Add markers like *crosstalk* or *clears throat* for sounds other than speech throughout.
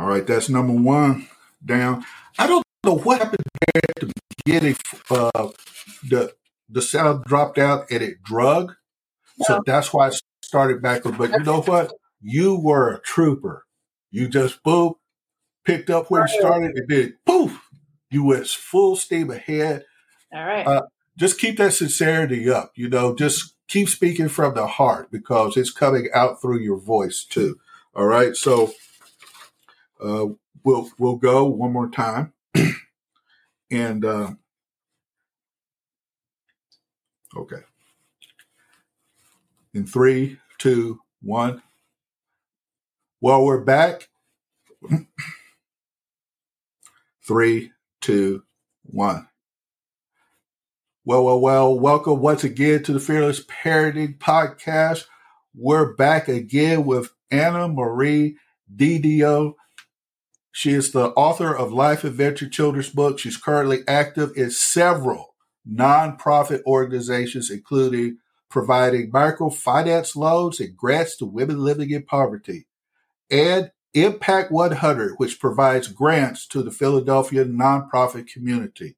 All right, that's number one down. I don't know what happened there at the beginning. Uh, the the sound dropped out and it drug, so that's why I started backwards. But you know what? You were a trooper. You just boom, picked up where you started, and then poof, you went full steam ahead. All right. Uh, just keep that sincerity up. You know, just keep speaking from the heart because it's coming out through your voice too. All right. So uh, we'll we'll go one more time, *clears throat* and uh, okay. In three, two, one. Well, we're back. *clears throat* three, two, one. Well, well, well, welcome once again to the Fearless Parenting Podcast. We're back again with Anna Marie DiDio she is the author of Life Adventure children's books. She's currently active in several nonprofit organizations, including providing microfinance loans and grants to women living in poverty, and Impact 100, which provides grants to the Philadelphia nonprofit community.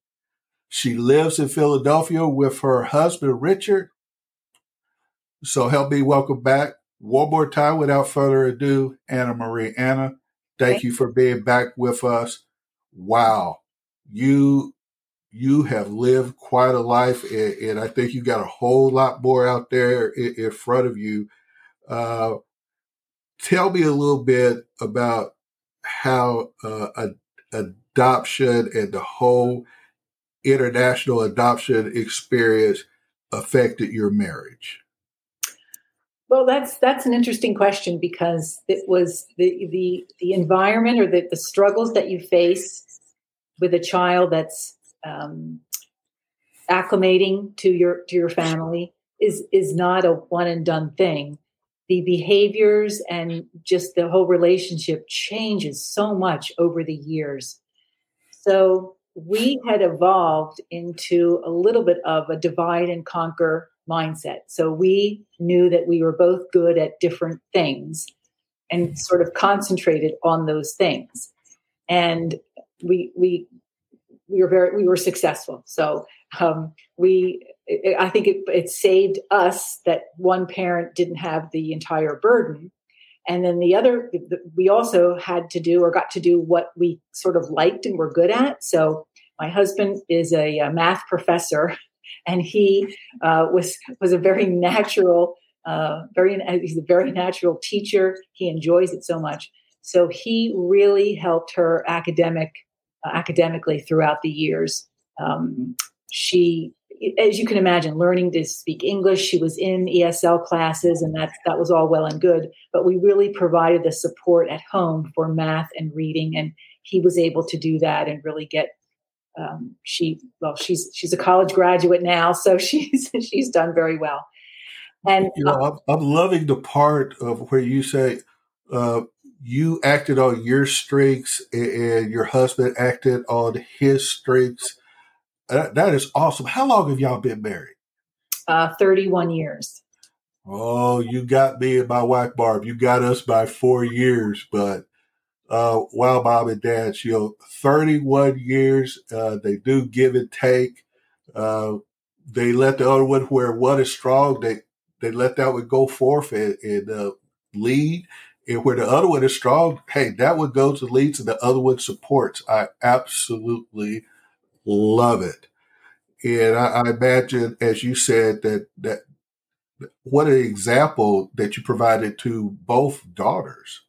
She lives in Philadelphia with her husband, Richard. So help me welcome back one more time without further ado, Anna Marie. Anna, Thank you for being back with us. Wow, you you have lived quite a life, and, and I think you got a whole lot more out there in, in front of you. Uh, tell me a little bit about how uh, adoption and the whole international adoption experience affected your marriage. Well, that's that's an interesting question because it was the the the environment or the, the struggles that you face with a child that's um, acclimating to your to your family is is not a one and done thing. The behaviors and just the whole relationship changes so much over the years. So we had evolved into a little bit of a divide and conquer mindset. So we knew that we were both good at different things and sort of concentrated on those things. And we we we were very we were successful. So um, we I think it, it saved us that one parent didn't have the entire burden. And then the other, we also had to do or got to do what we sort of liked and were good at. So my husband is a, a math professor and he uh, was was a very natural, uh, very he's a very natural teacher. He enjoys it so much, so he really helped her academic uh, academically throughout the years. Um, she, as you can imagine, learning to speak English. She was in ESL classes, and that that was all well and good. But we really provided the support at home for math and reading, and he was able to do that and really get um, she well she's she's a college graduate now so *laughs* she's she's done very well. And you know, I'm, I'm, loving the part of where you say uh, you acted on your strengths and your husband acted on his strengths. That, that is awesome. How long have y'all been married? Uh, 31 years. Oh you got me and my wife barb. You got us by four years but uh, while mom and dad, you know, 31 years, uh, they do give and take. Uh, they let the other one where one is strong, they, they let that one go forth and, and uh, lead. And where the other one is strong, hey, that one goes to leads and the other one supports. I absolutely love it. And I, I imagine, as you said, that that what an example that you provided to both daughters.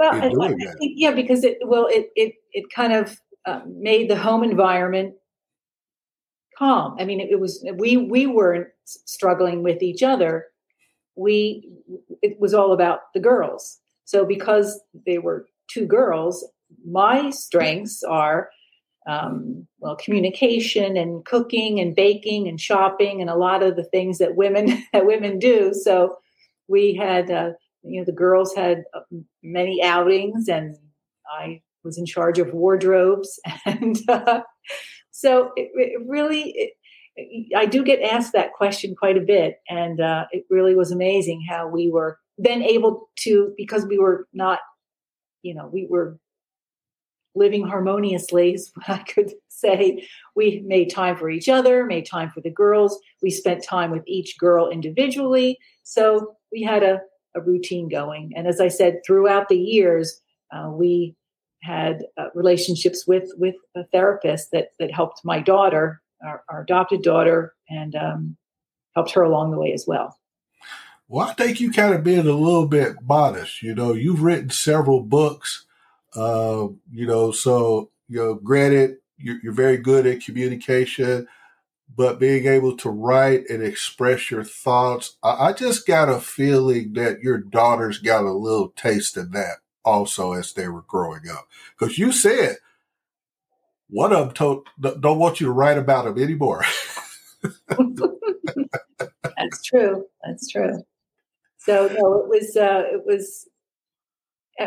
Well, I, I think, yeah, because it well, it it it kind of uh, made the home environment calm. I mean, it, it, was we we weren't struggling with each other. We it was all about the girls. So because they were two girls, my strengths are um, well communication and cooking and baking and shopping and a lot of the things that women *laughs* that women do so we had uh, you know the girls had uh, many outings and i was in charge of wardrobes *laughs* and uh, so it, it really it, i do get asked that question quite a bit and uh, it really was amazing how we were then able to because we were not you know we were living harmoniously is what I could say. We made time for each other, made time for the girls. We spent time with each girl individually. So we had a, a routine going. And as I said, throughout the years, uh, we had uh, relationships with with a therapist that that helped my daughter, our, our adopted daughter, and um, helped her along the way as well. Well, I think you kind of being a little bit modest. You know, you've written several books uh, you know, so you know, granted, you're, you're very good at communication, but being able to write and express your thoughts, I, just got a feeling that your daughters got a little taste of that also as they were growing up. Because you said one of them told, don't want you to write about them anymore. *laughs* That's true. That's true. So no, it was uh, it was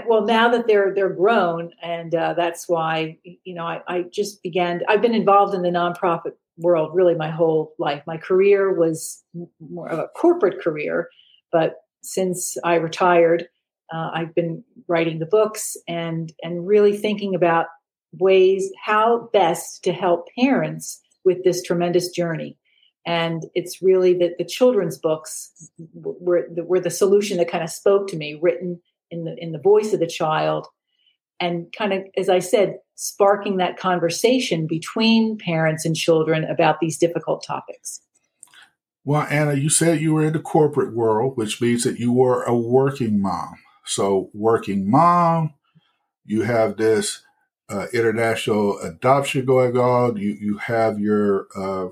well now that they're they're grown and uh, that's why you know I, I, just began i've been involved in the nonprofit world really my whole life. My career was more of a corporate career but since i retired uh, i've been writing the books and and really thinking about ways how best to help parents with this tremendous journey. And it's really that the children's books were, were the solution that kind of spoke to me written in the in the voice of the child and kind of as i said sparking that conversation between parents and children about these difficult topics well anna you said you were in the corporate world which means that you were a working mom so working mom you have this uh, international adoption going on you you have your uh,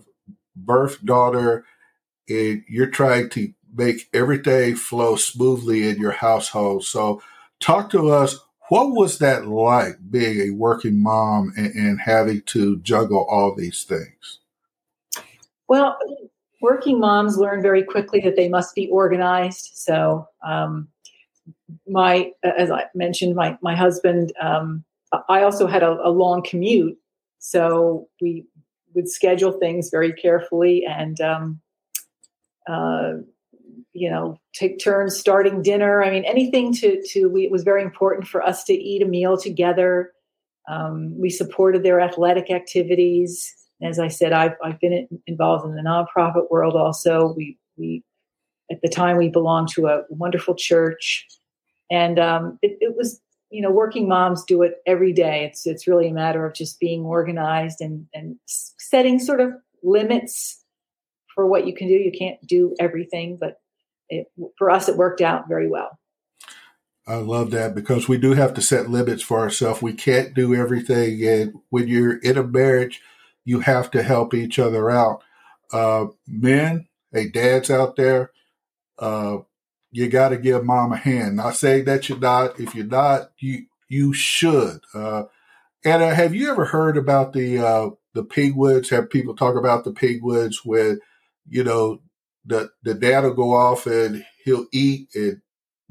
birth daughter and you're trying to make everything flow smoothly in your household. So, talk to us. What was that like being a working mom and, and having to juggle all these things? Well, working moms learn very quickly that they must be organized. So, um, my as I mentioned, my my husband. Um, I also had a, a long commute, so we would schedule things very carefully and um, uh, you know take turns starting dinner. I mean anything to to we, it was very important for us to eat a meal together. Um, we supported their athletic activities. As i said i've, I've been involved in the nonprofit world also. We we at the time we belonged to a wonderful church. And um, it, it was you know working moms do it every day. It's it's really a matter of just being organized and and setting sort of limits for what you can do. You can't do everything but it, for us, it worked out very well. I love that because we do have to set limits for ourselves. We can't do everything. And when you're in a marriage, you have to help each other out. Uh, men, hey, dads out there, uh, you got to give mom a hand. Not saying that you're not. If you're not, you you should. Uh, Anna, have you ever heard about the uh, the pigwoods? Have people talk about the pigwoods when you know the the dad will go off and he'll eat and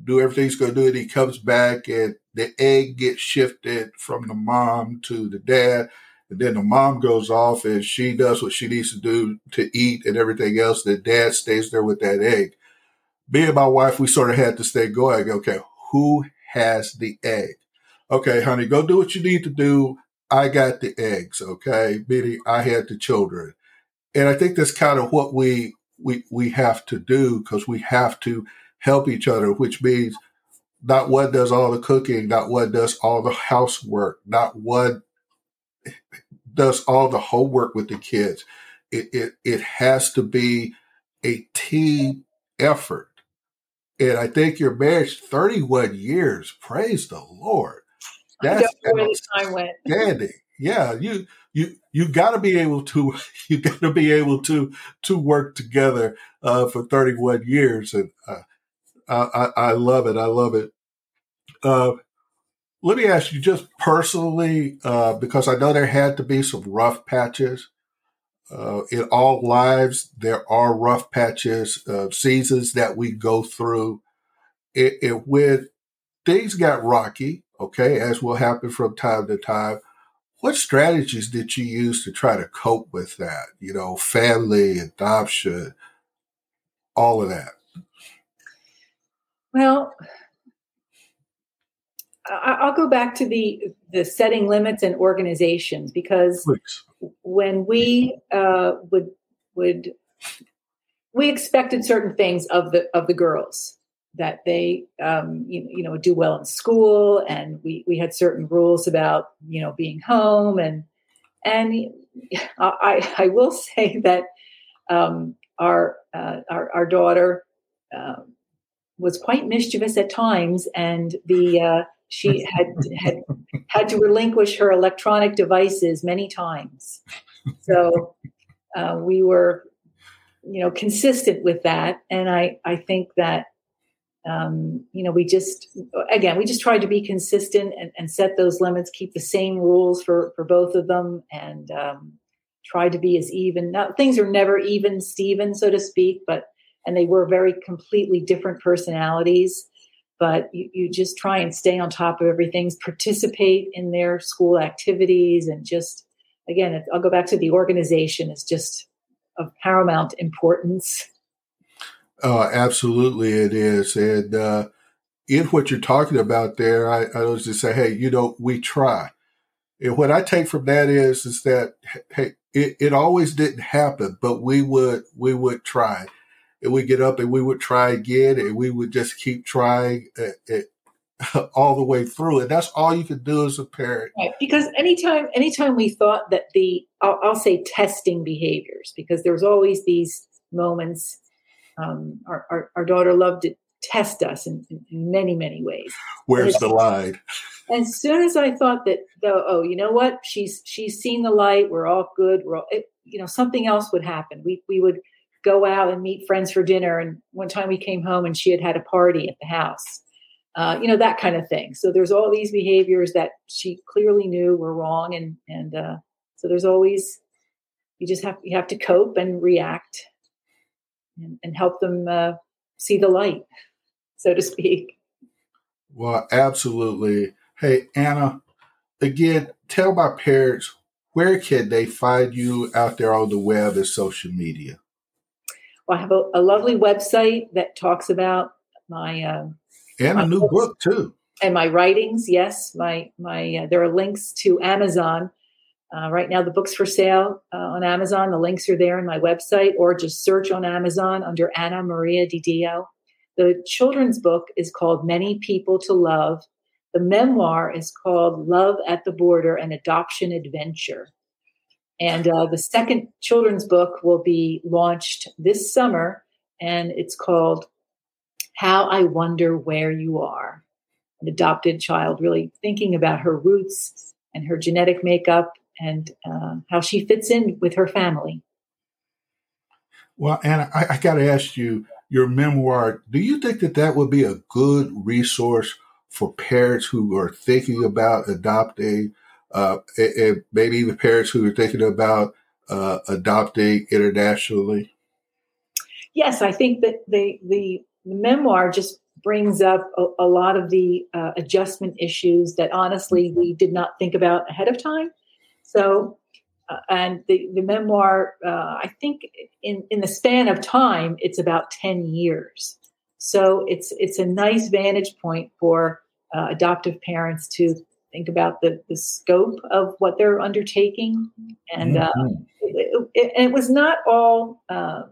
do everything he's going to do, and he comes back and the egg gets shifted from the mom to the dad, and then the mom goes off and she does what she needs to do to eat and everything else. The dad stays there with that egg. Me and my wife, we sort of had to stay going. Okay, who has the egg? Okay, honey, go do what you need to do. I got the eggs. Okay, meaning I had the children, and I think that's kind of what we we we have to do because we have to help each other, which means not one does all the cooking, not one does all the housework, not one does all the homework with the kids. It, it, it has to be a team effort. And I think your marriage 31 years. Praise the Lord. That's outstanding. *laughs* yeah, you you you got to be able to *laughs* you got to be able to to work together uh, for 31 years, and uh, I, I love it. I love it. Uh, let me ask you just personally, uh, because I know there had to be some rough patches. Uh, in all lives, there are rough patches, uh, seasons that we go through. It, it, when things got rocky, okay, as will happen from time to time, what strategies did you use to try to cope with that? You know, family, adoption, all of that. Well, I'll go back to the the setting limits and organizations because Please. when we uh, would would we expected certain things of the of the girls that they um, you, you know do well in school and we we had certain rules about you know being home and and I I will say that um, our, uh, our our daughter uh, was quite mischievous at times and the uh, she *laughs* had had had to relinquish her electronic devices many times. So uh, we were, you know, consistent with that, and I I think that um, you know we just again we just tried to be consistent and, and, set those limits, keep the same rules for for both of them, and um, try to be as even. Now things are never even, Steven, so to speak, but and they were very completely different personalities but you, you just try and stay on top of everything, participate in their school activities, and just again, I'll go back to the organization is just of paramount importance. Uh, absolutely, it is, and uh, in what you're talking about there, I, I was just say, hey, you know, we try. And what I take from that is, is that hey, it, it always didn't happen, but we would we would try and we get up and we would try again and we would just keep trying it, *laughs* all the way through. And that's all you can do as a parent. Right. Because anytime, anytime we thought that the, I'll, I'll say testing behaviors, because there's always these moments. Um, our, our, our, daughter loved to test us in, in, in many, many ways. Where's the line? As soon as I thought that, though, oh, you know what? She's she's seen the light. We're all good. We're all, it, you know, something else would happen. We we would go out and meet friends for dinner. And one time we came home and she had had a party at the house, uh, you know, that kind of thing. So there's all these behaviors that she clearly knew were wrong. And, and uh, so there's always, you just have, you have to cope and react and, and help them uh, see the light, so to speak. Well, absolutely. Hey, Anna, again, tell my parents where can they find you out there on the web and social media? Well, I have a, a lovely website that talks about my uh, and my a new books, book too, and my writings. Yes, my my uh, there are links to Amazon. Uh, right now, the book's for sale uh, on Amazon. The links are there in my website, or just search on Amazon under Anna Maria DiDio. The children's book is called Many People to Love. The memoir is called Love at the Border An Adoption Adventure. And uh, the second children's book will be launched this summer, and it's called How I Wonder Where You Are. An adopted child really thinking about her roots and her genetic makeup and uh, how she fits in with her family. Well, Anna, I, I got to ask you your memoir. Do you think that that would be a good resource for parents who are thinking about adopting uh, and, maybe even parents who are thinking about uh, adopting internationally? Yes, I think that the the memoir just brings up a, a lot of the uh, adjustment issues that honestly we did not think about ahead of time. So, uh, and the the memoir, uh, I think in in the span of time, it's about ten years. So it's it's a nice vantage point for uh, adoptive parents to think about the, the scope of what they're undertaking. And uh, mm-hmm. it, it, it, was not all, um,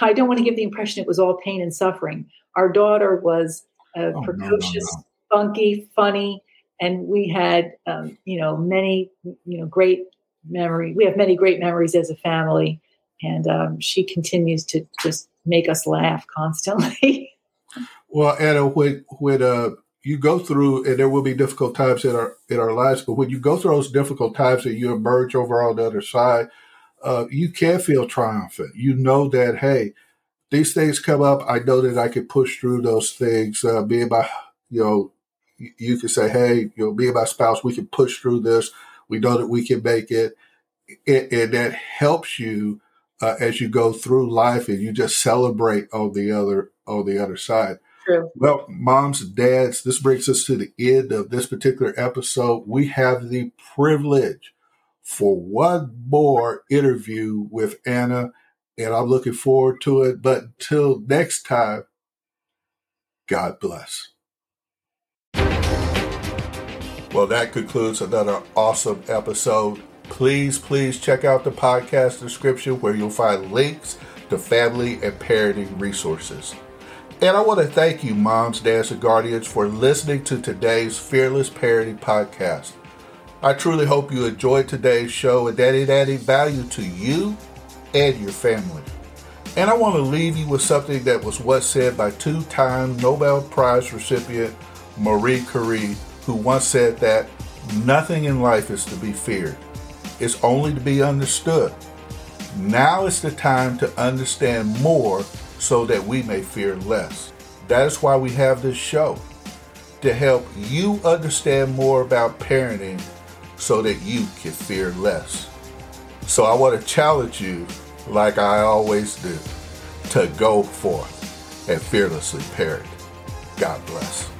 I don't want to give the impression it was all pain and suffering. Our daughter was uh, oh, precocious, no, no, no. funky, funny, and we had um, you know many you know great memory. We have many great memories as a family, and um, she continues to just make us laugh constantly. *laughs* well, Anna, when when uh, you go through, and there will be difficult times in our in our lives, but when you go through those difficult times and you emerge over on the other side, uh, you can feel triumphant. You know that hey, these things come up. I know that I can push through those things. Uh, me and my, you know, you can say, hey, you know, me and my spouse, we can push through this. We know that we can make it, and, and that helps you uh, as you go through life, and you just celebrate on the other on the other side. True. Well, moms and dads, this brings us to the end of this particular episode. We have the privilege for one more interview with Anna, and I'm looking forward to it. But until next time, God bless. Well, that concludes another awesome episode. Please, please check out the podcast description where you'll find links to family and parenting resources. And I want to thank you, moms, dads, and guardians, for listening to today's Fearless Parenting Podcast. I truly hope you enjoyed today's show and that it added value to you and your family. And I want to leave you with something that was once said by two time Nobel Prize recipient Marie Curie, who once said that nothing in life is to be feared, it's only to be understood. Now is the time to understand more so that we may fear less. That is why we have this show to help you understand more about parenting so that you can fear less. So I want to challenge you, like I always do, to go forth and fearlessly parent. God bless.